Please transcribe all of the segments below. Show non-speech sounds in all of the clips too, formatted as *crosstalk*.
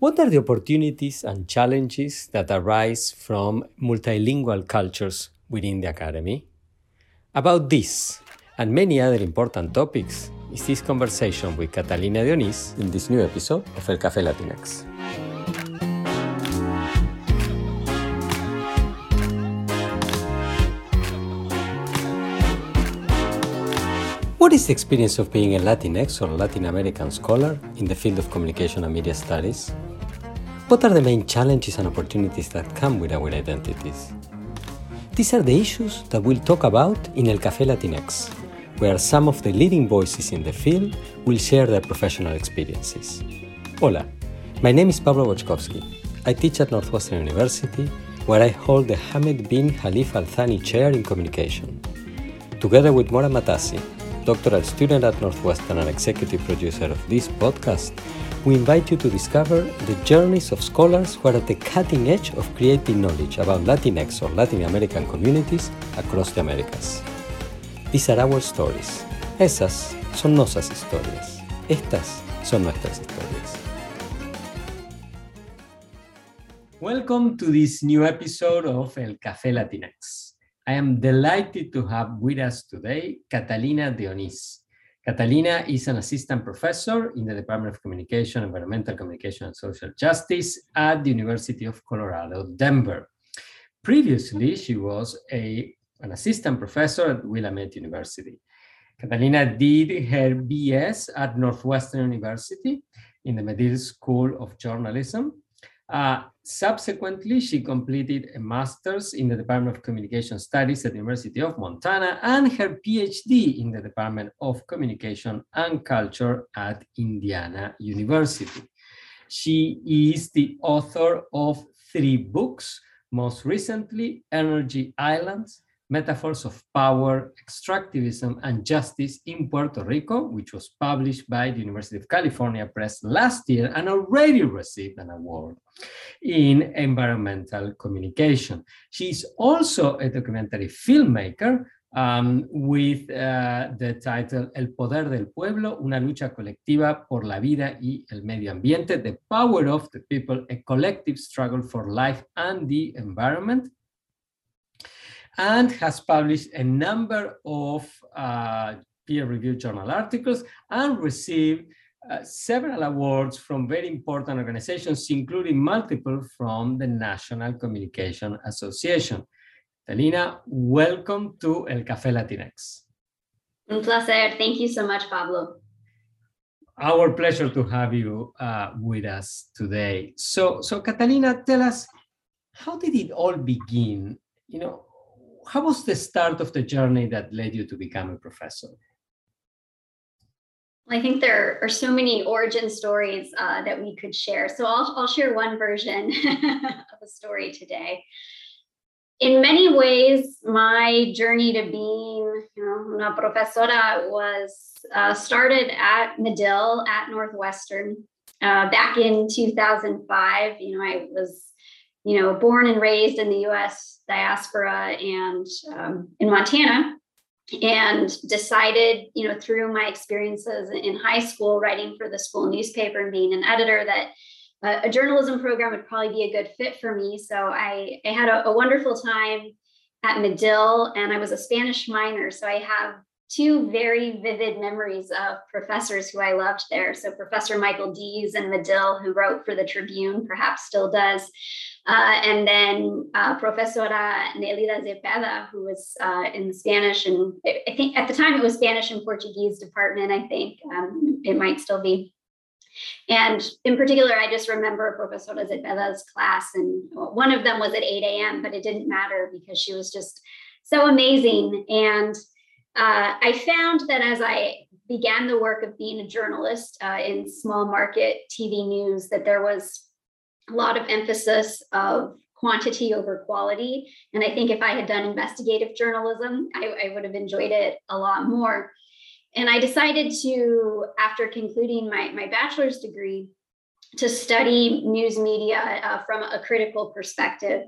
What are the opportunities and challenges that arise from multilingual cultures within the Academy? About this and many other important topics is this conversation with Catalina de Onís in this new episode of El Café Latinx. What is the experience of being a Latinx or Latin American scholar in the field of communication and media studies? What are the main challenges and opportunities that come with our identities? These are the issues that we'll talk about in El Café Latinx, where some of the leading voices in the field will share their professional experiences. Hola, my name is Pablo Boczkowski. I teach at Northwestern University, where I hold the Hamad bin Khalifa Al Thani Chair in Communication. Together with Mora Matassi, doctoral student at Northwestern and executive producer of this podcast, we invite you to discover the journeys of scholars who are at the cutting edge of creating knowledge about Latinx or Latin American communities across the Americas. These are our stories. Esas son nuestras historias. Estas son nuestras historias. Welcome to this new episode of El Café Latinx. I am delighted to have with us today Catalina de Onís. Catalina is an assistant professor in the Department of Communication, Environmental Communication, and Social Justice at the University of Colorado, Denver. Previously, she was a, an assistant professor at Willamette University. Catalina did her BS at Northwestern University in the Medill School of Journalism uh, subsequently, she completed a master's in the Department of Communication Studies at the University of Montana and her PhD in the Department of Communication and Culture at Indiana University. She is the author of three books, most recently, Energy Islands, Metaphors of Power, Extractivism, and Justice in Puerto Rico, which was published by the University of California Press last year and already received an award in environmental communication. She's also a documentary filmmaker um, with uh, the title El Poder del Pueblo, una lucha colectiva por la vida y el medio ambiente, The Power of the People, a collective struggle for life and the environment and has published a number of uh, peer-reviewed journal articles and received uh, several awards from very important organizations, including multiple from the National Communication Association. Talina, welcome to El Café Latinx. Un placer. Thank you so much, Pablo. Our pleasure to have you uh, with us today. So, so Catalina, tell us, how did it all begin? You know, how was the start of the journey that led you to become a professor? I think there are so many origin stories uh, that we could share. So I'll, I'll share one version *laughs* of a story today. In many ways, my journey to being you know, una profesora was uh, started at Medill at Northwestern uh, back in 2005. You know, I was you know, born and raised in the US diaspora and um, in Montana, and decided, you know, through my experiences in high school, writing for the school newspaper and being an editor, that a, a journalism program would probably be a good fit for me. So I, I had a, a wonderful time at Medill, and I was a Spanish minor. So I have two very vivid memories of professors who I loved there. So Professor Michael Dees and Medill, who wrote for the Tribune, perhaps still does. Uh, and then uh, Professora Nelida Zepeda, who was uh, in Spanish, and I think at the time it was Spanish and Portuguese department, I think um, it might still be. And in particular, I just remember Professora Zepeda's class, and one of them was at 8 a.m., but it didn't matter because she was just so amazing. And uh, I found that as I began the work of being a journalist uh, in small market TV news, that there was a lot of emphasis of quantity over quality. And I think if I had done investigative journalism, I, I would have enjoyed it a lot more. And I decided to, after concluding my, my bachelor's degree, to study news media uh, from a critical perspective.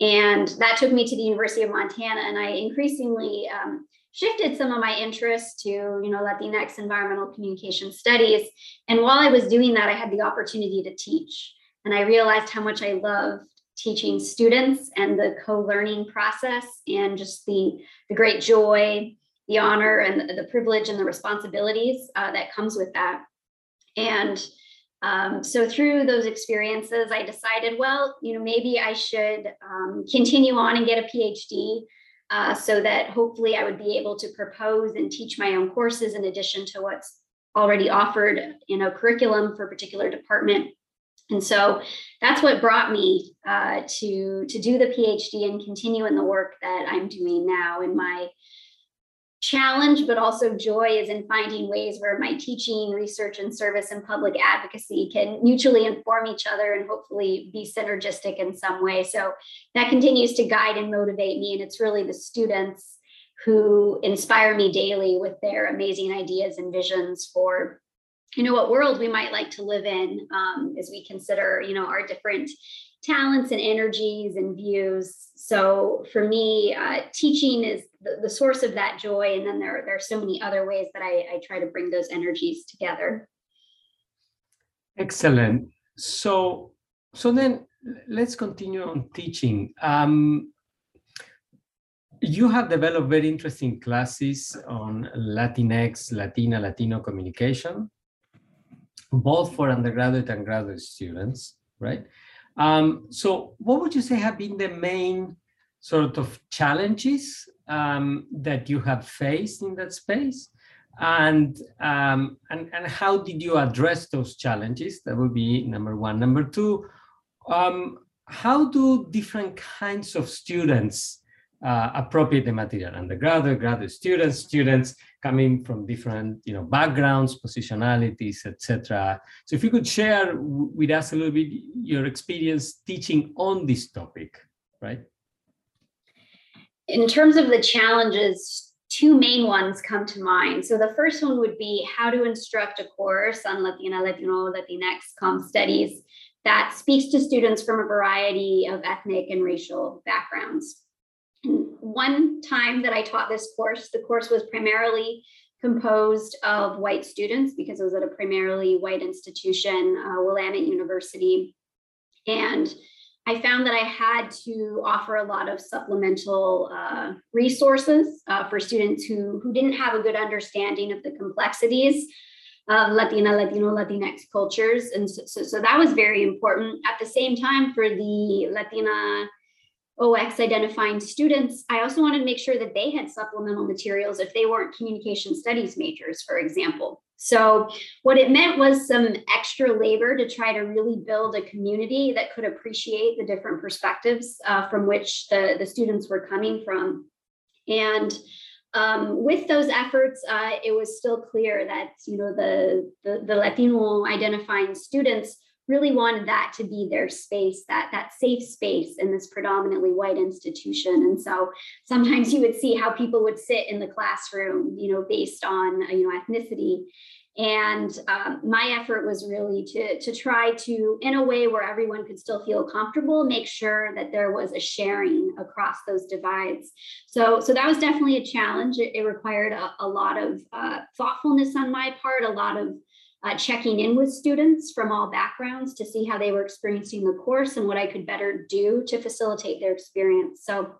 And that took me to the University of Montana. And I increasingly um, shifted some of my interests to, you know, Latinx environmental communication studies. And while I was doing that, I had the opportunity to teach. And I realized how much I love teaching students and the co-learning process and just the, the great joy, the honor and the, the privilege and the responsibilities uh, that comes with that. And um, so through those experiences, I decided, well, you know, maybe I should um, continue on and get a PhD uh, so that hopefully I would be able to propose and teach my own courses in addition to what's already offered in a curriculum for a particular department. And so that's what brought me uh, to, to do the PhD and continue in the work that I'm doing now And my challenge, but also joy is in finding ways where my teaching, research, and service and public advocacy can mutually inform each other and hopefully be synergistic in some way. So that continues to guide and motivate me. And it's really the students who inspire me daily with their amazing ideas and visions for you know what world we might like to live in um, as we consider you know our different talents and energies and views. So for me, uh, teaching is the, the, source of that joy. And then there, there are so many other ways that I, I try to bring those energies together. Excellent. So, so then let's continue on teaching. Um, you have developed very interesting classes on Latinx, Latina, Latino communication, both for undergraduate and graduate students, right? Um, so what would you say have been the main sort of challenges um, that you have faced in that space? And, um, and, and how did you address those challenges? That would be number one. Number two, um, how do different kinds of students uh, appropriate the material? Undergraduate, graduate students, students coming from different you know backgrounds positionalities etc so if you could share with us a little bit your experience teaching on this topic right? In terms of the challenges two main ones come to mind. So the first one would be how to instruct a course on latina latino latinx com studies that speaks to students from a variety of ethnic and racial backgrounds one time that I taught this course, the course was primarily composed of white students because it was at a primarily white institution, uh, Willamette University. And I found that I had to offer a lot of supplemental uh, resources uh, for students who, who didn't have a good understanding of the complexities of Latina, Latino, Latinx cultures. And so, so, so that was very important. At the same time, for the Latina OX identifying students, I also wanted to make sure that they had supplemental materials if they weren't communication studies majors, for example. So, what it meant was some extra labor to try to really build a community that could appreciate the different perspectives uh, from which the, the students were coming from. And um, with those efforts, uh, it was still clear that you know the, the, the Latino identifying students really wanted that to be their space that that safe space in this predominantly white institution. And so sometimes you would see how people would sit in the classroom you know based on you know ethnicity. And um, my effort was really to to try to in a way where everyone could still feel comfortable make sure that there was a sharing across those divides. So so that was definitely a challenge. It, it required a, a, lot of uh, thoughtfulness on my part a lot of uh, checking in with students from all backgrounds to see how they were experiencing the course and what I could better do to facilitate their experience. So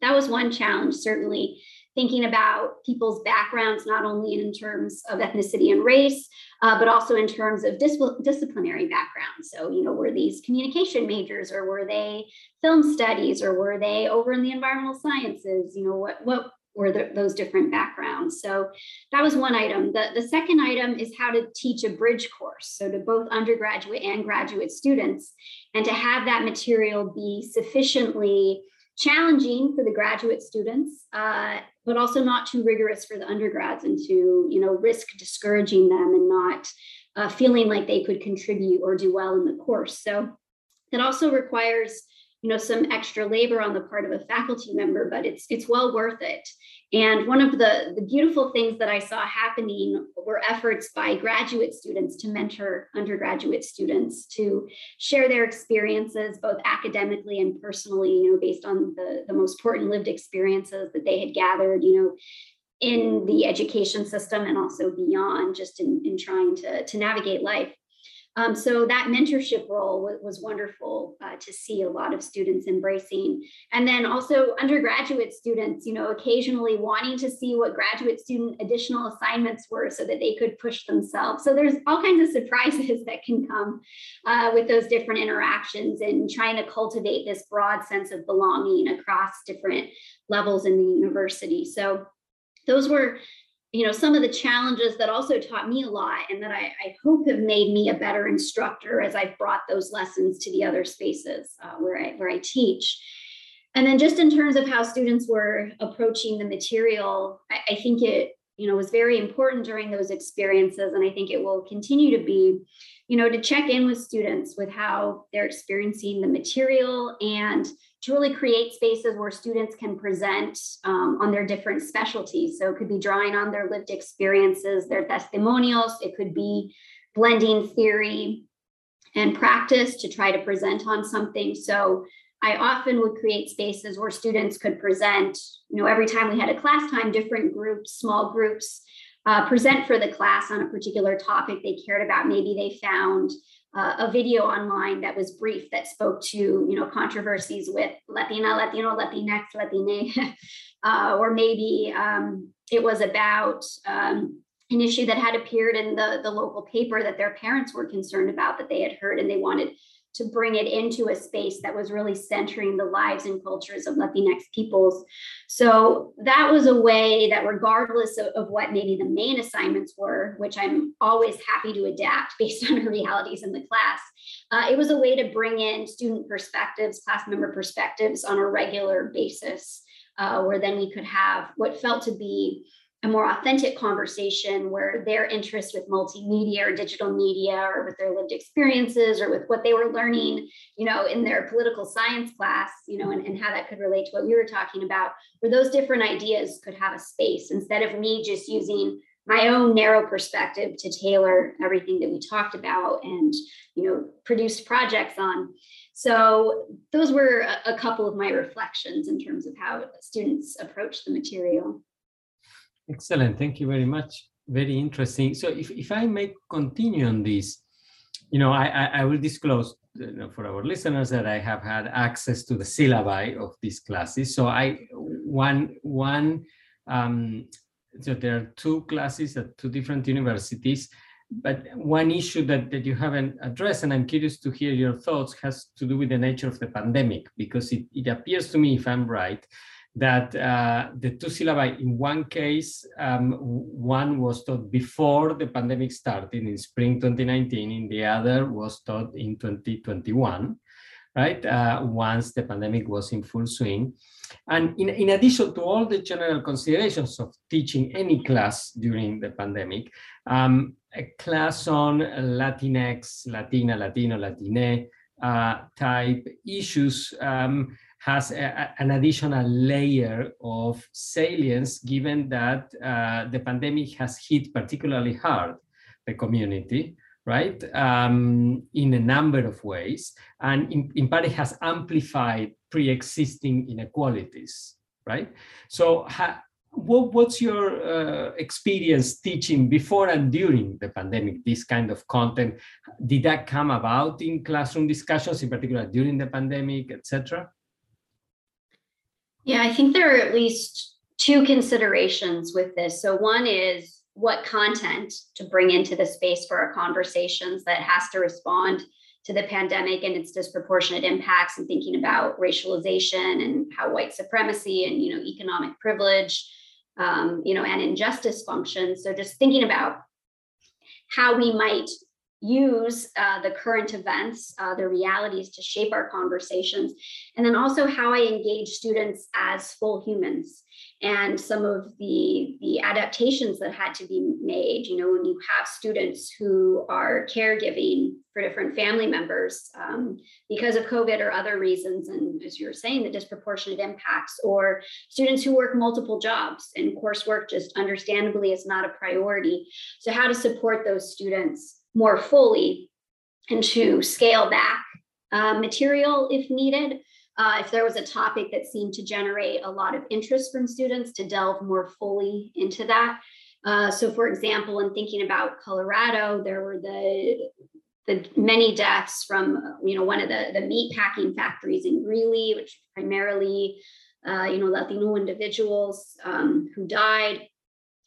that was one challenge, certainly thinking about people's backgrounds, not only in terms of ethnicity and race, uh, but also in terms of dis- disciplinary backgrounds. So, you know, were these communication majors or were they film studies or were they over in the environmental sciences? You know, what, what or the, those different backgrounds. So that was one item. The, the second item is how to teach a bridge course. So to both undergraduate and graduate students, and to have that material be sufficiently challenging for the graduate students, uh, but also not too rigorous for the undergrads and to, you know, risk discouraging them and not uh, feeling like they could contribute or do well in the course. So that also requires you know some extra labor on the part of a faculty member but it's it's well worth it. And one of the the beautiful things that i saw happening were efforts by graduate students to mentor undergraduate students to share their experiences both academically and personally you know based on the the most important lived experiences that they had gathered you know in the education system and also beyond just in, in trying to, to navigate life Um, so that mentorship role was, was wonderful uh, to see a lot of students embracing. And then also undergraduate students, you know, occasionally wanting to see what graduate student additional assignments were so that they could push themselves. So there's all kinds of surprises *laughs* that can come uh, with those different interactions and trying to cultivate this broad sense of belonging across different levels in the university. So those were you know some of the challenges that also taught me a lot and that I, I hope have made me a better instructor as I've brought those lessons to the other spaces uh, where I where I teach. And then just in terms of how students were approaching the material, I, I think it you know was very important during those experiences, and I think it will continue to be, you know, to check in with students with how they're experiencing the material and to really create spaces where students can present um, on their different specialties. So it could be drawing on their lived experiences, their testimonials, it could be blending theory and practice to try to present on something. So I often would create spaces where students could present, you know, every time we had a class time, different groups, small groups, uh, present for the class on a particular topic they cared about. Maybe they found uh, a video online that was brief that spoke to you know controversies with Latina, Latino, Latinx, Latine, *laughs* uh, or maybe um, it was about um, an issue that had appeared in the the local paper that their parents were concerned about that they had heard and they wanted to bring it into a space that was really centering the lives and cultures of Latinx peoples. So that was a way that, regardless of, of, what maybe the main assignments were, which I'm always happy to adapt *laughs* based on realities in the class, uh, it was a way to bring in student perspectives, class member perspectives on a regular basis, uh, where then we could have what felt to be a more authentic conversation where their interest with multimedia or digital media or with their lived experiences or with what they were learning you know in their political science class you know and, and how that could relate to what we were talking about where those different ideas could have a space instead of me just using my own narrow perspective to tailor everything that we talked about and you know produced projects on. So those were a, a couple of my reflections in terms of how students approach the material Excellent. Thank you very much. Very interesting. So if, if I may continue on this, you know, I, I, I will disclose you know, for our listeners that I have had access to the syllabi of these classes. So I one one um, so there are two classes at two different universities, but one issue that, that you haven't addressed, and I'm curious to hear your thoughts, has to do with the nature of the pandemic, because it, it appears to me, if I'm right, that uh, the two syllabi in one case, um, one was taught before the pandemic started in spring 2019, in the other was taught in 2021, right? Uh, once the pandemic was in full swing. And in, in addition to all the general considerations of teaching any class during the pandemic, um, a class on Latinx, Latina, Latino, Latine uh, type issues um, has a, an additional layer of salience given that uh, the pandemic has hit particularly hard the community right? Um, in a number of ways and in, in part it has amplified pre-existing inequalities right? So ha, what, what's your uh, experience teaching before and during the pandemic this kind of content? Did that come about in classroom discussions in particular during the pandemic etc yeah, I think there are at least two considerations with this. So, one is what content to bring into the space for our conversations that has to respond to the pandemic and its disproportionate impacts and thinking about racialization and how white supremacy and you know economic privilege um, you know and injustice functions so just thinking about how we might use uh, the current events, uh, the realities to shape our conversations, and then also how I engage students as full humans and some of the, the adaptations that had to be made. You know, when you have students who are caregiving for different family members um, because of COVID or other reasons, and as you were saying, the disproportionate impacts, or students who work multiple jobs and coursework just understandably is not a priority. So, how to support those students more fully and to scale back uh, material if needed. Uh, if there was a topic that seemed to generate a lot of interest from students, to delve more fully into that. Uh, so, for example, in thinking about Colorado, there were the the many deaths from you know one of the the meat packing factories in Greeley, which primarily uh, you know Latino individuals um, who died,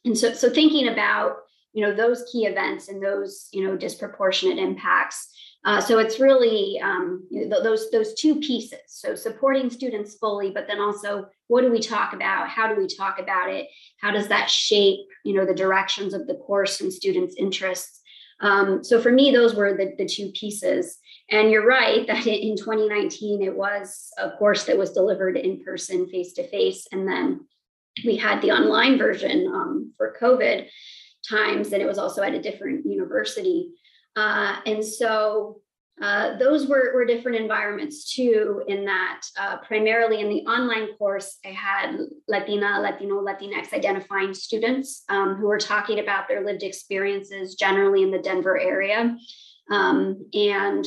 and so so thinking about you know those key events and those you know disproportionate impacts. Uh, so it's really um, you know, those those two pieces. So supporting students fully, but then also what do we talk about? How do we talk about it? How does that shape you know the directions of the course and students' interests? Um, so for me, those were the, the two pieces. And you're right that in 2019, it was a course that was delivered in person, face to face. And then we had the online version um, for COVID times, and it was also at a different university. Uh, and so uh, those were, were different environments too, in that uh, primarily in the online course, I had Latina, Latino, Latinx identifying students um, who were talking about their lived experiences generally in the Denver area. Um, and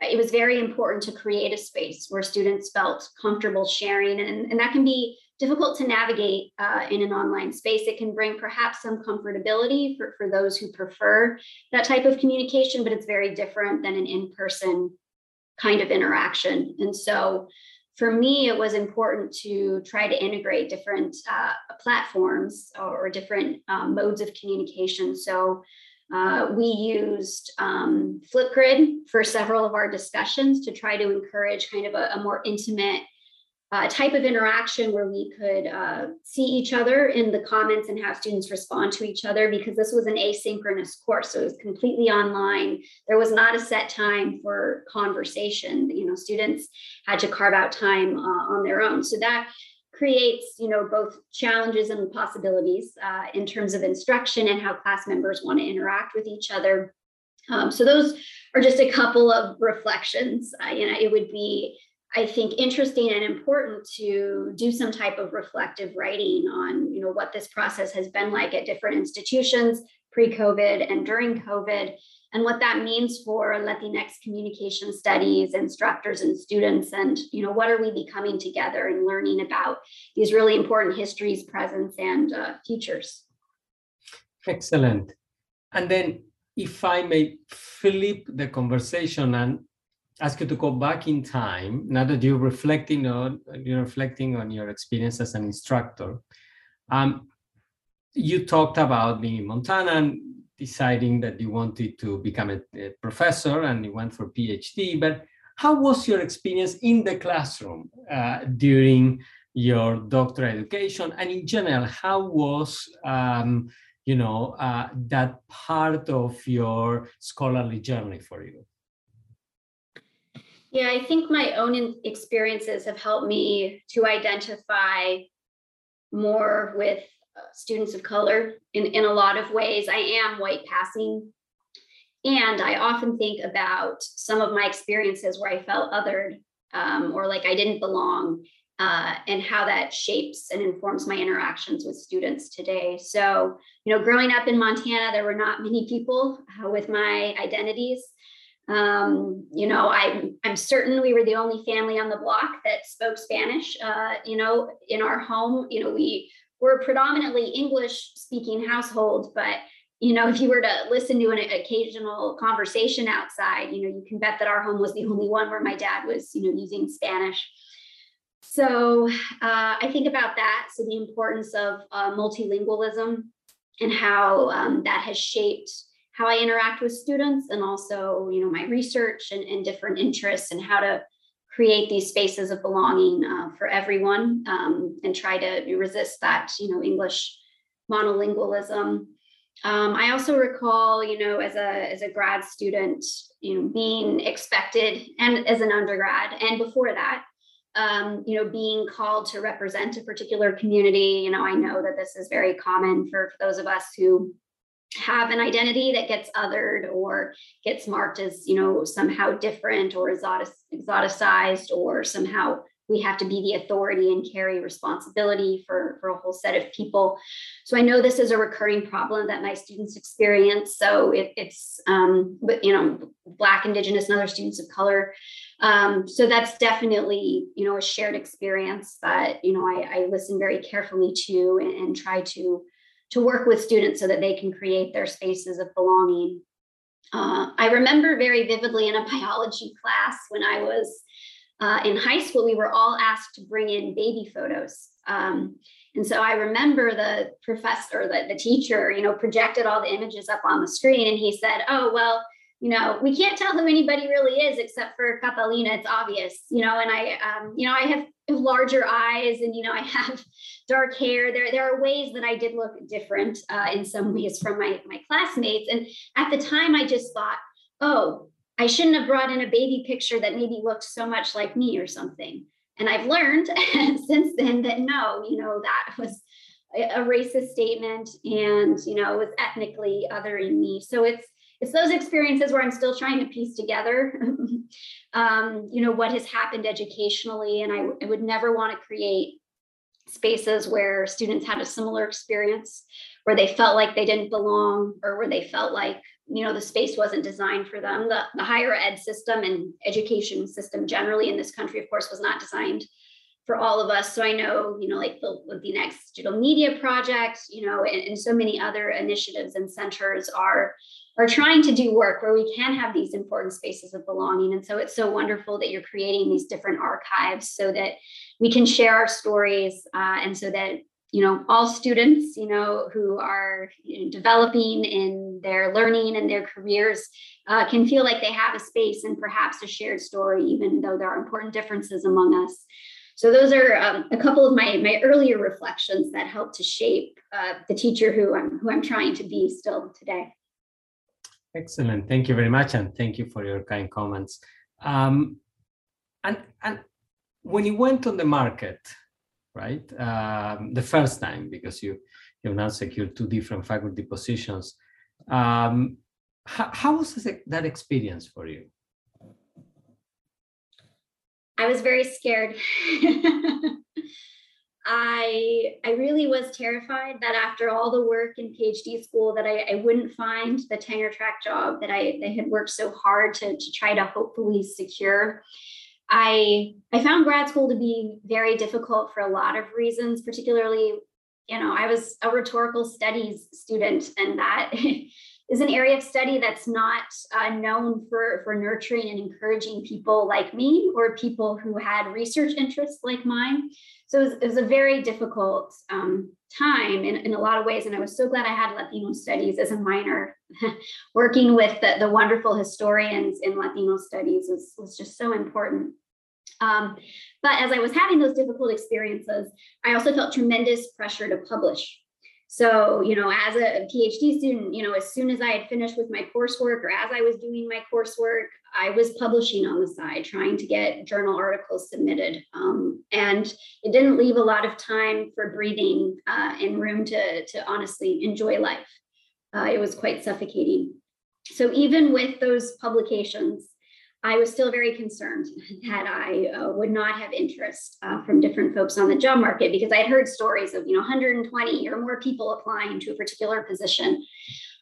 it was very important to create a space where students felt comfortable sharing, and, and that can be difficult to navigate uh, in an online space. It can bring perhaps some comfortability for, for those who prefer that type of communication, but it's very different than an in person kind of interaction. And so for me, it was important to try to integrate different uh, platforms or, or different um, modes of communication. So uh, we used um, Flipgrid for several of our discussions to try to encourage kind of a, a more intimate uh, type of interaction where we could uh, see each other in the comments and have students respond to each other because this was an asynchronous course so it was completely online. There was not a set time for conversation you know students had to carve out time uh, on their own. So that creates you know both challenges and possibilities uh, in terms of instruction and how class members want to interact with each other. Um, so those are just a couple of reflections. Uh, you know it would be I think interesting and important to do some type of reflective writing on, you know, what this process has been like at different institutions pre-COVID and during COVID, and what that means for Latinx communication studies, instructors and students, and you know, what are we becoming together and learning about these really important histories, presence, and uh, futures. Excellent. And then, if I may flip the conversation and ask you to go back in time now that you're reflecting on you're reflecting on your experience as an instructor um, you talked about being in montana and deciding that you wanted to become a, a, professor and you went for phd but how was your experience in the classroom uh, during your doctoral education? And in general how was um, you know uh, that part of your scholarly journey for you yeah, I think my own experiences have helped me to identify more with uh, students of color in, in a lot of ways. I am white passing. And I often think about some of my experiences where I felt othered um, or like I didn't belong uh, and how that shapes and informs my interactions with students today. So, you know, growing up in Montana, there were not many people uh, with my identities. Um, you know, I, I'm certain we were the only family on the block that spoke Spanish. Uh, you know, in our home, you know, we were predominantly English speaking household, but you know, if you were to listen to an occasional conversation outside, you know, you can bet that our home was the only one where my dad was, you know, using Spanish. So uh, I think about that. So the importance of uh, multilingualism and how um, that has shaped how I interact with students and also, you know, my research and, and different interests and how to create these spaces of belonging uh, for everyone um, and try to resist that, you know, English monolingualism. Um, I also recall, you know, as a as a grad student, you know, being expected, and as an undergrad, and before that, um, you know, being called to represent a particular community. You know, I know that this is very common for, for those of us who have an identity that gets othered or gets marked as you know somehow different or exoticized or somehow we have to be the authority and carry responsibility for, for a whole set of people. So i know this is a recurring problem that my students experience. So it, it's um, you know black indigenous and other students of color. Um, so that's definitely you know a shared experience that you know i, I listen very carefully to and, and try to to work with students so that they can create their spaces of belonging. Uh, I remember very vividly in a biology class when I was uh, in high school, we were all asked to bring in baby photos. Um, and so I remember the professor, the, the teacher, you know, projected all the images up on the screen and he said, oh, well, you know, we can't tell who anybody really is except for Catalina. It's obvious, you know, and I, um, you know, I have larger eyes and, you know, I have dark hair. There, there are ways that I did look different uh, in some ways from my, my classmates. And at the time I just thought, oh, I shouldn't have brought in a baby picture that maybe looked so much like me or something. And I've learned *laughs* since then that no, you know, that was a racist statement and, you know, it was ethnically othering me. So it's, it's those experiences where I'm still trying to piece together, *laughs* um, you know, what has happened educationally. And I, I would never want to create spaces where students had a similar experience, where they felt like they didn't belong or where they felt like you know the space wasn't designed for them. The, the higher ed system and education system generally in this country of course was not designed for all of us. So i know you know like the, the Latinx digital media project you know and, and so many other initiatives and centers are are trying to do work where we can have these important spaces of belonging. And so it's so wonderful that you're creating these different archives so that we can share our stories uh, and so that you know all students you know who are you know, developing in their learning and their careers uh, can feel like they have a space and perhaps a shared story even though there are important differences among us. So those are um, a couple of my my earlier reflections that help to shape uh, the teacher who i'm who i'm trying to be still today. Excellent. Thank you very much and thank you for your kind comments. Um, and and when you went on the market right? Um, the first time because you you've now secured two different faculty positions. Um, how, how was that experience for you? I was very scared. *laughs* I I really was terrified that after all the work in PhD school that I, I wouldn't find the tenure track job that I, I had worked so hard to, to try to hopefully secure. I I found grad school to be very difficult for a lot of reasons, particularly, you know, I was a rhetorical studies student, and that *laughs* is an area of study that's not uh, known for for nurturing and encouraging people like me or people who had research interests like mine. So it was, it was a very difficult um, time in, in a lot of ways. And I was so glad I had Latino studies as a minor. *laughs* Working with the, the wonderful historians in Latino studies was, was just so important. Um, but as I was having those difficult experiences, I also felt tremendous pressure to publish. So, you know, as a PhD student, you know, as soon as I had finished with my coursework or as I was doing my coursework, I was publishing on the side, trying to get journal articles submitted. Um, and it didn't leave a lot of time for breathing uh, and room to, to honestly enjoy life. Uh, it was quite suffocating. So, even with those publications, I was still very concerned that I uh, would not have interest uh, from different folks on the job market because I had heard stories of you know 120 or more people applying to a particular position.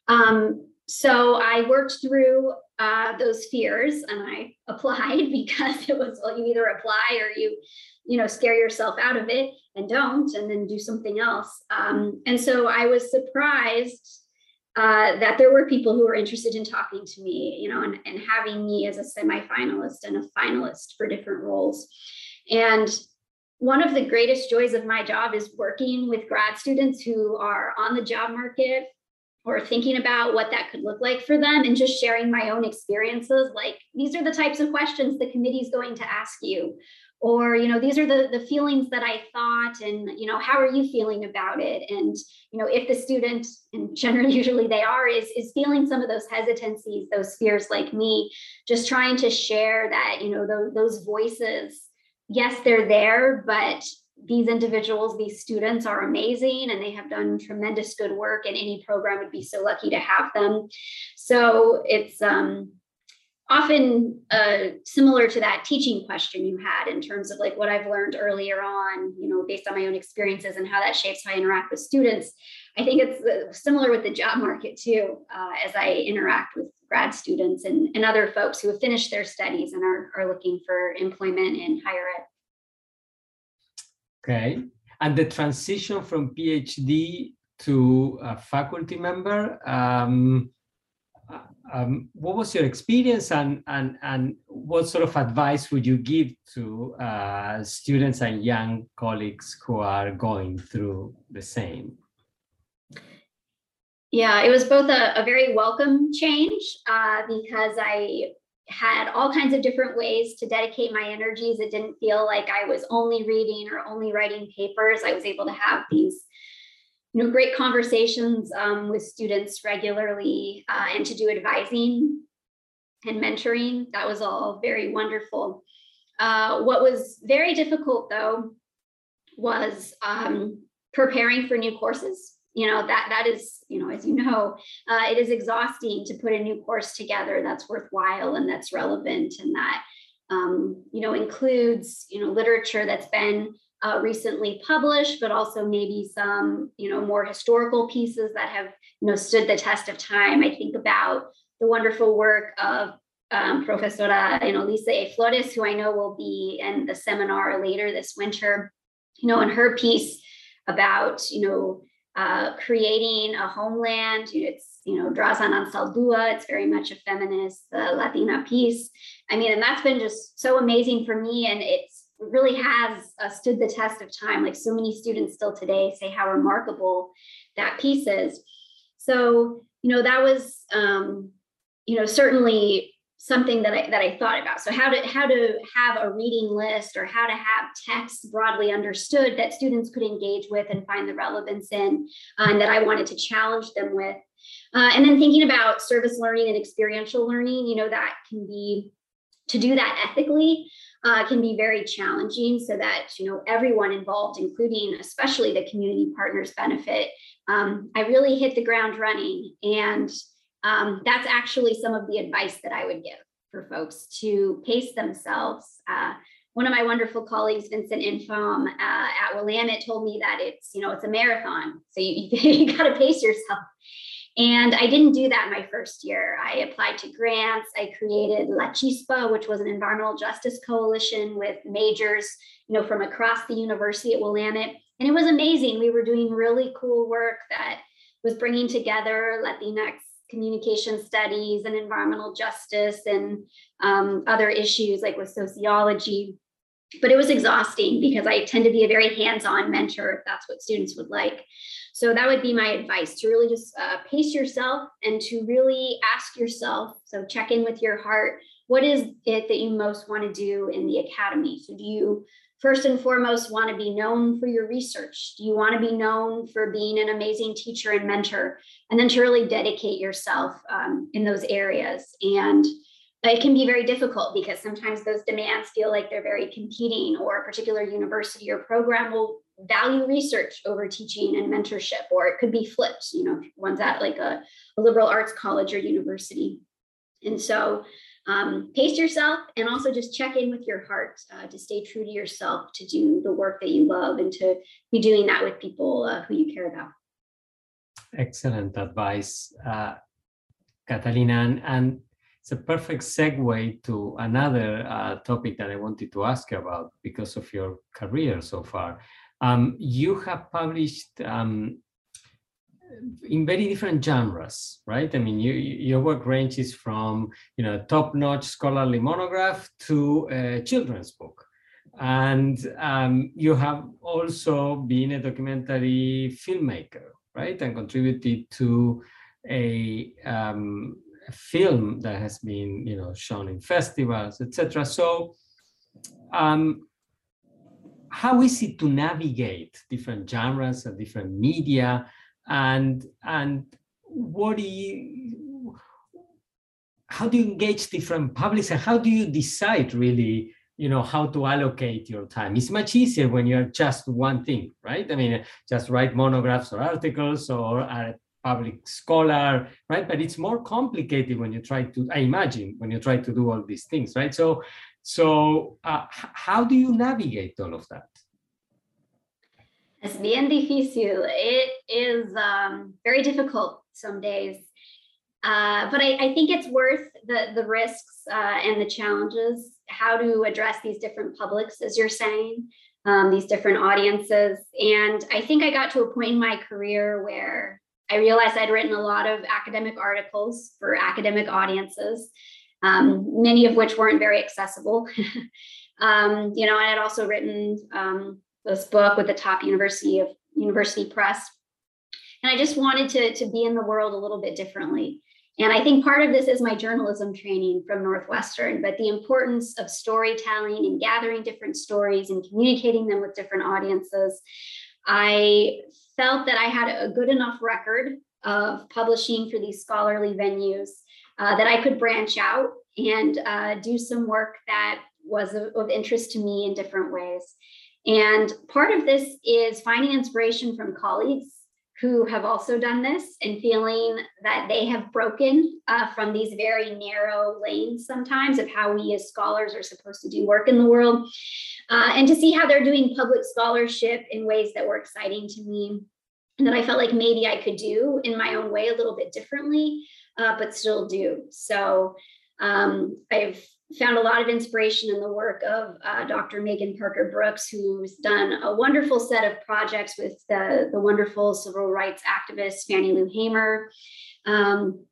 Um, so I worked through uh, those fears and I *laughs* applied because it was well, you either apply or you you know scare yourself out of it and don't and then do something else. Um, and so I was surprised uh, that there were people who were interested in talking to me, you know, and, and having me as a semi-finalist and a finalist for different roles. And one of the greatest joys of my job is working with grad students who are on the job market or thinking about what that could look like for them and just sharing my own experiences like these are the types of questions the committee is going to ask you or you know these are the the feelings that i thought and you know how are you feeling about it? And you know if the student and generally *laughs* usually they are is is feeling some of those hesitancies those fears like me just trying to share that you know those, those voices yes they're there but these individuals these students are amazing and they have done tremendous good work and any program would be so lucky to have them. So it's um often uh, similar to that teaching question you had in terms of like what I've learned earlier on, you know, based on my own experiences and how that shapes how I interact with students. I think it's uh, similar with the job market too, uh, as I interact with grad students and, and other folks who have finished their studies and are, are looking for employment in higher ed. Okay. And the transition from PhD to a faculty member, um, um, what was your experience and, and, and what sort of advice would you give to uh, students and young colleagues who are going through the same? Yeah, it was both a, a very welcome change uh, because I had all kinds of different ways to dedicate my energies. It didn't feel like I was only reading or only writing papers. I was able to have these you know, great conversations um, with students regularly uh, and to do advising and mentoring. That was all very wonderful. Uh, what was very difficult though was um, preparing for new courses. You know, that that is, you know, as you know, uh, it is exhausting to put a new course together that's worthwhile and that's relevant and that, um, you know, includes, you know, literature that's been uh, recently published, but also maybe some, you know, more historical pieces that have, you know, stood the test of time. I think about the wonderful work of um, Professora you know, Lisa A. Flores, who I know will be in the seminar later this winter, you know, in her piece about, you know, uh, creating a homeland. It's, you know, draws on Anzaldúa. It's very much a feminist uh, Latina piece. I mean, and that's been just so amazing for me. And it's really has uh, stood the test of time. Like so many students still today say how remarkable that piece is. So, you know, that was, um, you know, certainly something that I that I thought about. So how to how to have a reading list or how to have texts broadly understood that students could engage with and find the relevance in, uh, and that I wanted to challenge them with. Uh, and then thinking about service learning and experiential learning, you know, that can be to do that ethically uh, can be very challenging so that you know everyone involved including especially the community partners benefit. Um, i really hit the ground running and um, that's actually some of the advice that i would give for folks to pace themselves. Uh, one of my wonderful colleagues vincent infom uh, at willamette told me that it's you know it's a marathon so you, *laughs* you got to pace yourself and I didn't do that my first year. I applied to grants. I created La Chispa, which was an environmental justice coalition with majors, you know, from across the university at Willamette. And it was amazing. We were doing really cool work that was bringing together Latinx communication studies and environmental justice and um, other issues like with sociology. But it was exhausting because I tend to be a very hands on mentor if that's what students would like. So that would be my advice to really just uh, pace yourself and to really ask yourself. So check in with your heart. What is it that you most want to do in the academy? So do you first and foremost want to be known for your research? Do you want to be known for being an amazing teacher and mentor? And then to really dedicate yourself um, in those areas. And it can be very difficult because sometimes those demands feel like they're very competing, or a particular university or program will value research over teaching and mentorship, or it could be flipped. You know, one's at like a, a liberal arts college or university. And so um, pace yourself and also just check in with your heart uh, to stay true to yourself, to do the work that you love, and to be doing that with people uh, who you care about. Excellent advice, uh, Catalina. And, and it's a perfect segue to another uh, topic that I wanted to ask you about because of your career so far. Um, you have published um, in very different genres, right? I mean, you, your work ranges from you know top-notch scholarly monograph to a children's book, and um, you have also been a documentary filmmaker, right? And contributed to a um, film that has been you know shown in festivals etc so um, how is it to navigate different genres and different media? And and what do you how do you engage different publics and how do you decide really you know how to allocate your time? It's much easier when you're just one thing right? I mean just write monographs or articles or public scholar, right? But it's more complicated when you try to, I imagine, when you try to do all these things, right? So, so uh, how do you navigate all of that? Bien difícil. It is um, very difficult some days. Uh, but I, I, think it's worth the, the risks uh, and the challenges, how to address these different publics, as you're saying, um, these different audiences. And I think I got to a point in my career where I realized I'd written a lot of academic articles for academic audiences, um, many of which weren't very accessible. *laughs* um, you know, I had also written um, this book with the top university of university press. And I just wanted to, to be in the world a little bit differently. And I think part of this is my journalism training from Northwestern, but the importance of storytelling and gathering different stories and communicating them with different audiences. I felt that I had a good enough record of publishing for these scholarly venues uh, that I could branch out and uh, do some work that was of, of interest to me in different ways. And part of this is finding inspiration from colleagues who have also done this and feeling that they have broken uh, from these very narrow lanes sometimes of how we as scholars are supposed to do work in the world. Uh, and to see how they're doing public scholarship in ways that were exciting to me and that I felt like maybe I could do in my own way a little bit differently, uh, but still do. So um, I've found a lot of inspiration in the work of uh, Dr. Maegan Parker Brooks, who's done a wonderful set of projects with the, the wonderful civil rights activist Fannie Lou Hamer. Um,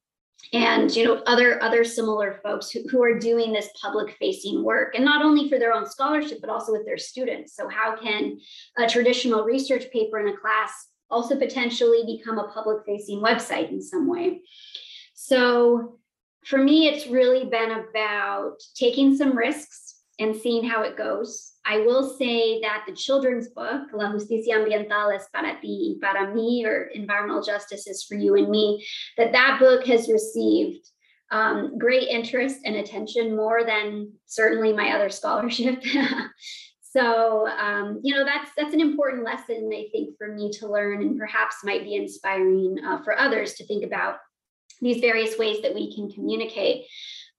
and you know other other similar folks who, who are doing this public facing work and not only for their own scholarship but also with their students so how can a traditional research paper in a class also potentially become a public facing website in some way so for me, it's really been about taking some risks and seeing how it goes. I will say that the children's book, La Justicia Ambiental es para ti y para mí, or Environmental Justice is for you and me, that that book has received um, great interest and attention more than certainly my other scholarship. *laughs* so um, you know that's that's an important lesson I think for me to learn, and perhaps might be inspiring uh, for others to think about these various ways that we can communicate.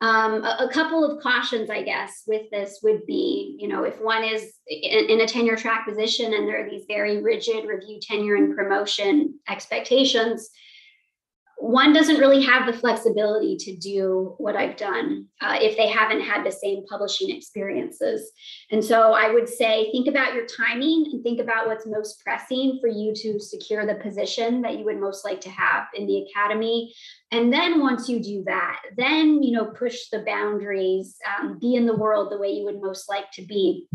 Um, a, a, couple of cautions, I guess, with this would be, you know, if one is in, in, a tenure track position and there are these very rigid review, tenure, and promotion expectations, one doesn't really have the flexibility to do what I've done uh, if they haven't had the same publishing experiences. And so I would say think about your timing and think about what's most pressing for you to secure the position that you would most like to have in the academy. And then once you do that, then you know push the boundaries, um, be in the world the way you would most like to be.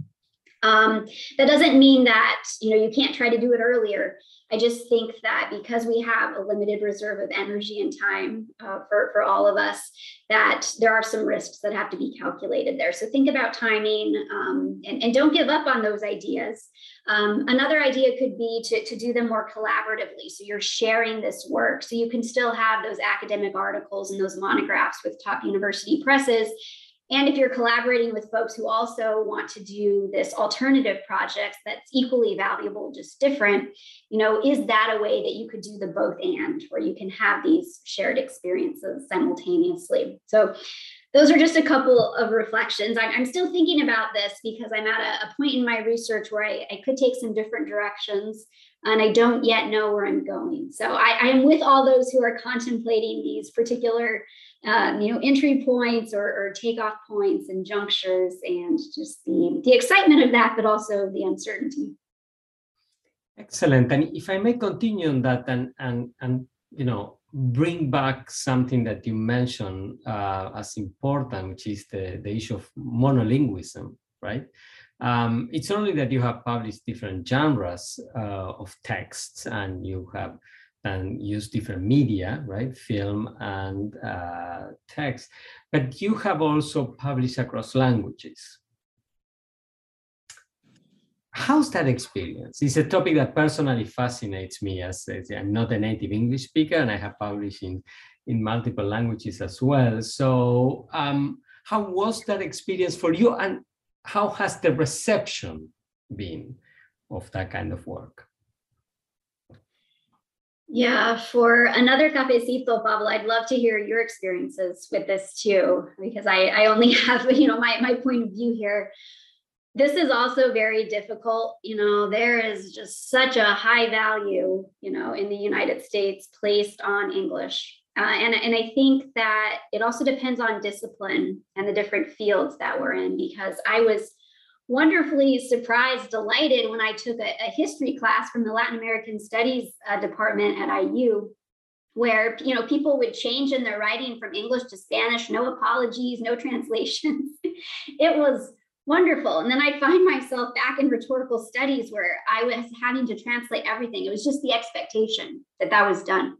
Um, that doesn't mean that you know you can't try to do it earlier. I just think that because we have a limited reserve of energy and time uh, for, for all of us, that there are some risks that have to be calculated there. So think about timing um, and, and don't give up on those ideas. Um, another idea could be to, to do them more collaboratively. So you're sharing this work. So you can still have those academic articles and those monographs with top university presses and if you're collaborating with folks who also want to do this alternative projects that's equally valuable, just different, you know, is that a way that you could do the both and, where you can have these shared experiences simultaneously? So those are just a couple of reflections. I'm, still thinking about this because I'm at a, a point in my research where I, I, could take some different directions and I don't yet know where I'm going. So I, I am with all those who are contemplating these particular um, you know, entry points or, or takeoff points and junctures and just the, the excitement of that, but also the uncertainty. Excellent. And if I may continue on that and, and, and you know, bring back something that you mentioned uh, as important, which is the, the issue of monolingualism, right? Um, it's only that you have published different genres uh, of texts and you have and use different media, right? Film and uh, text. But you have also published across languages. How's that experience? It's a topic that personally fascinates me as, as I'm not a native English speaker and I have published in, in multiple languages as well. So um, how was that experience for you and how has the reception been of that kind of work? Yeah, for another cafecito, Pablo, I'd love to hear your experiences with this too, because I, I only *laughs* have, you know, my, my point of view here. This is also very difficult. You know, there is just such a high value, you know, in the United States placed on English. Uh, and, and I think that it also depends on discipline and the different fields that we're in, because I was wonderfully surprised, delighted when I took a, a history class from the Latin American Studies uh, department at IU. where you know people would change in their writing from English to Spanish, no apologies, no translations. *laughs* it was wonderful. And then I'd find myself back in rhetorical studies where I was having to translate everything. It was just the expectation that that was done.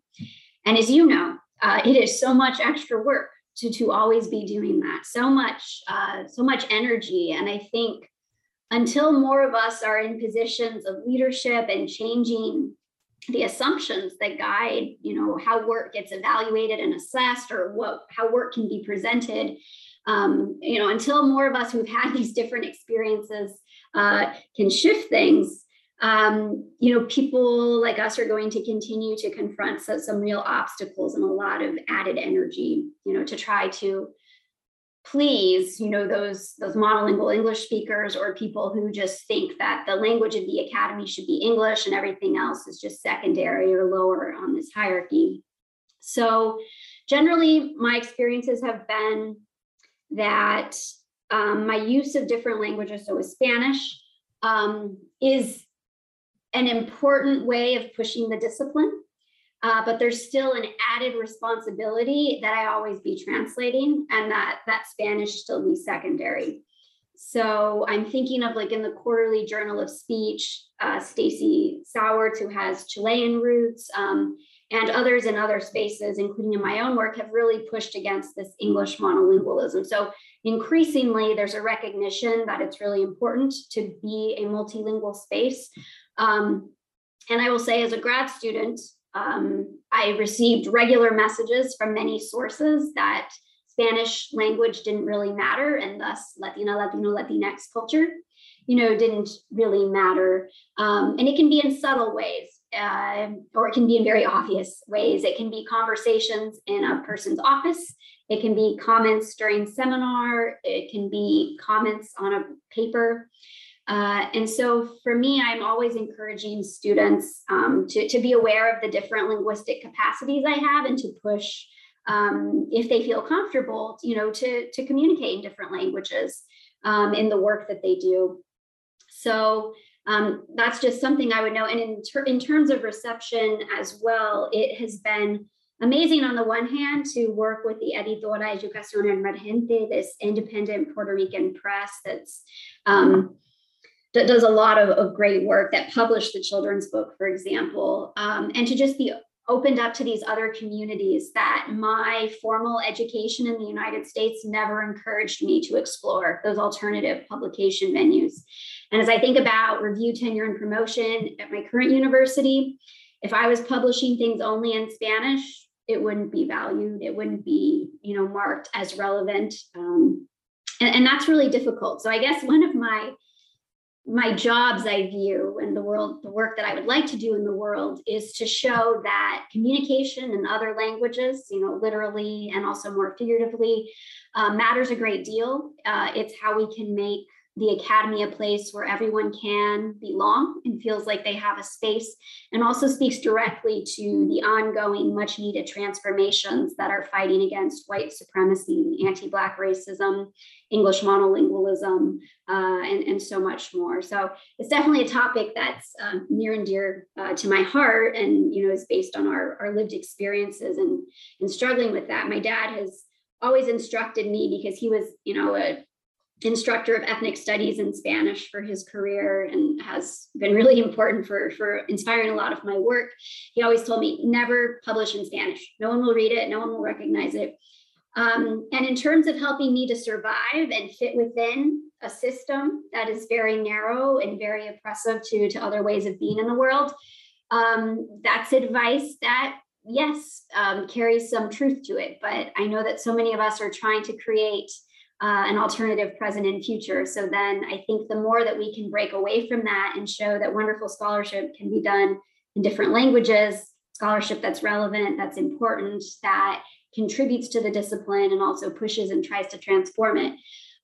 And as you know, uh, it is so much extra work to to always be doing that. So much, uh, so much energy. And I think until more of us are in positions of leadership and changing the assumptions that guide you know how work gets evaluated and assessed or what how work can be presented. Um, you know until more of us who've had *laughs* these different experiences uh, can shift things um, you know people like us are going to continue to confront some, some real obstacles and a lot of added energy you know to try to please you know those those monolingual english speakers or people who just think that the language of the academy should be english and everything else is just secondary or lower on this hierarchy. So generally my experiences have been that um, my use of different languages so with spanish um, is an important way of pushing the discipline uh, but there's still an added responsibility that I always be translating and that that Spanish still be secondary. So I'm thinking of like in the quarterly journal of speech, uh, Stacey Sowards, who has Chilean roots, um, and others in other spaces, including in my own work, have really pushed against this English monolingualism. So increasingly, there's a recognition that it's really important to be a multilingual space. Um, and I will say, as a grad student, um, I received regular messages from many sources that Spanish language didn't really matter, and thus Latina, Latino, Latinx culture, you know, didn't really matter. Um, and it can be in subtle ways, uh, or it can be in very obvious ways. It can be conversations in a person's office. It can be comments during seminar. It can be comments on a paper. Uh, and so for me, I'm always encouraging students um, to, to be aware of the different linguistic capacities I have and to push, um, if they feel comfortable, you know, to, to communicate in different languages um, in the work that they do. So um, that's just something I would know. And in, ter- in terms of reception as well, it has been amazing on the one hand to work with the Editora Educación Emergente, this independent Puerto Rican press that's um, that does a lot of, of great work that published the children's book, for example, um, and to just be opened up to these other communities that my formal education in the United States never encouraged me to explore those alternative publication venues. And as I think about review, tenure, and promotion at my current university, if I was publishing things only in Spanish, it wouldn't be valued. It wouldn't be, you know, marked as relevant. Um, and, and that's really difficult. So I guess one of my my jobs I view and the world, the work that I would like to do in the world is to show that communication in other languages, you know, literally and also more figuratively, uh, matters a great deal. Uh, it's how we can make the academy a place where everyone can belong and feels like they have a space and also speaks directly to the ongoing much needed transformations that are fighting against white supremacy anti-black racism english monolingualism uh, and, and so much more. So it's definitely a topic that's uh, near and dear uh, to my heart and you know is based on our, our lived experiences and and struggling with that. My dad has always instructed me because he was you know a instructor of ethnic studies in Spanish for his career and has been really important for, for inspiring a lot of my work. He always told me, never publish in Spanish. No one will read it, no one will recognize it. Um, and in terms of helping me to survive and fit within a system that is very narrow and very oppressive to, to other ways of being in the world, um, that's advice that, yes, um, carries some truth to it. But I know that so many of us are trying to create uh, an alternative present and future. So then I think the more that we can break away from that and show that wonderful scholarship can be done in different languages, scholarship that's relevant, that's important, that contributes to the discipline and also pushes and tries to transform it.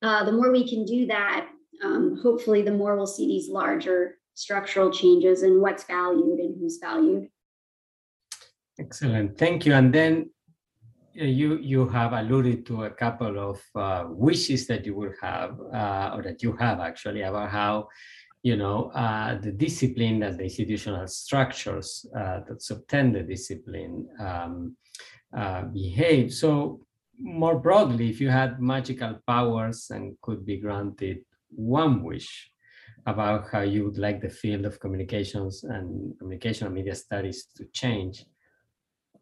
Uh, the more we can do that, um, hopefully, the more we'll see these larger structural changes and what's valued and who's valued. Excellent, thank you. And then you you have alluded to a couple of uh, wishes that you would have uh, or that you have actually about how you know, uh, the discipline as the institutional structures uh, that subtend the discipline um, uh, behave. So more broadly, if you had magical powers and could be granted one wish about how you would like the field of communications and communication and media studies to change,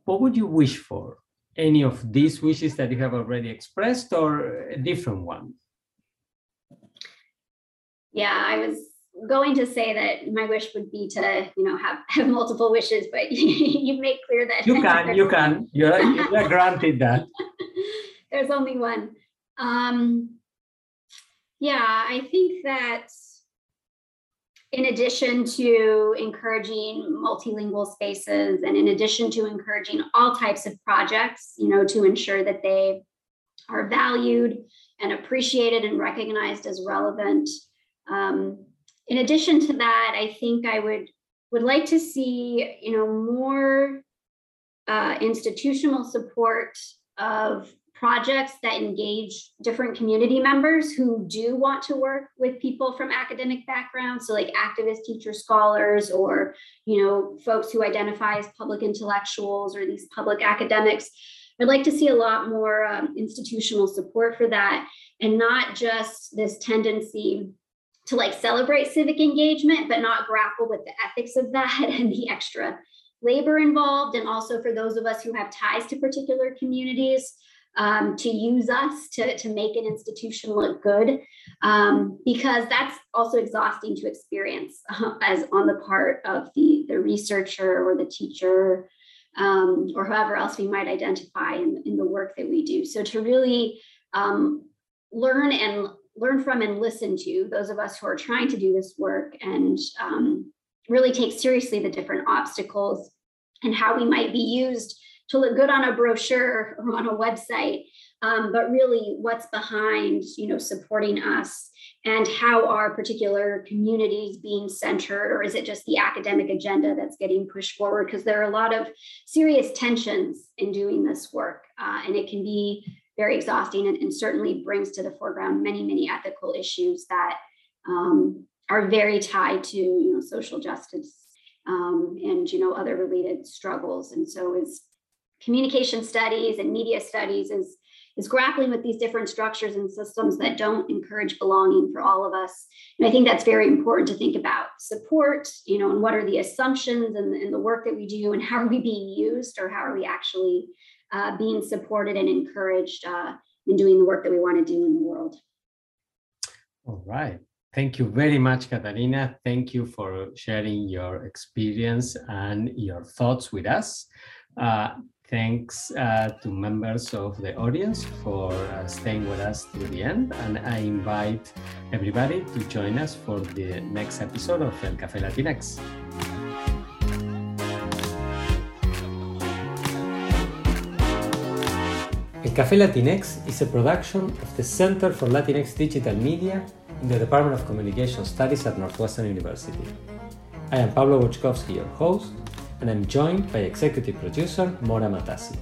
what would you wish for? Any of these wishes that you have already expressed or a different one? Yeah, I was going to say that my wish would be to, you know, have, have multiple wishes, but *laughs* you make clear that you can, you can, you're, you're granted that. *laughs* There's only one. Um, yeah, I think that in addition to encouraging multilingual spaces and in addition to encouraging all types of projects, you know, to ensure that they are valued and appreciated and recognized as relevant. Um, in addition to that, I think I would would like to see, you know, more uh, institutional support of projects that engage different community members who do want to work with people from academic backgrounds so like activist teacher scholars or you know folks who identify as public intellectuals or these public academics. I'd like to see a lot more um, institutional support for that and not just this tendency to like celebrate civic engagement but not grapple with the ethics of that *laughs* and the extra labor involved. And also for those of us who have ties to particular communities um, to use us to, to make an institution look good um, because that's also exhausting to experience uh, as on the part of the, the researcher or the teacher um, or whoever else we might identify in, in the work that we do. So to really um, learn and learn from and listen to those of us who are trying to do this work and um, really take seriously the different obstacles and how we might be used to look good on a brochure or on a website, um, but really what's behind, you know, supporting us and how are particular communities being centered, or is it just the academic agenda that's getting pushed forward? Because there are a lot of serious tensions in doing this work, uh, and it can be very exhausting and, and, certainly brings to the foreground many, many ethical issues that um, are very tied to, you know, social justice um, and, you know, other related struggles. And so is communication studies and media studies is is grappling with these different structures and systems that don't encourage belonging for all of us. And I think that's very important to think about support, you know, and what are the assumptions and, and the work that we do and how are we being used or how are we actually uh, being supported and encouraged uh, in doing the work that we want to do in the world. All right. Thank you very much, Catalina. Thank you for sharing your experience and your thoughts with us. Uh, Thanks uh, to members of the audience for uh, staying with us to the end. And I invite everybody to join us for the next episode of El Café Latinx. El Café Latinx is a production of the Center for Latinx Digital Media in the Department of Communication Studies at Northwestern University. I am Pablo Boczkowski, your host, and I'm joined by executive producer Mora Matassi.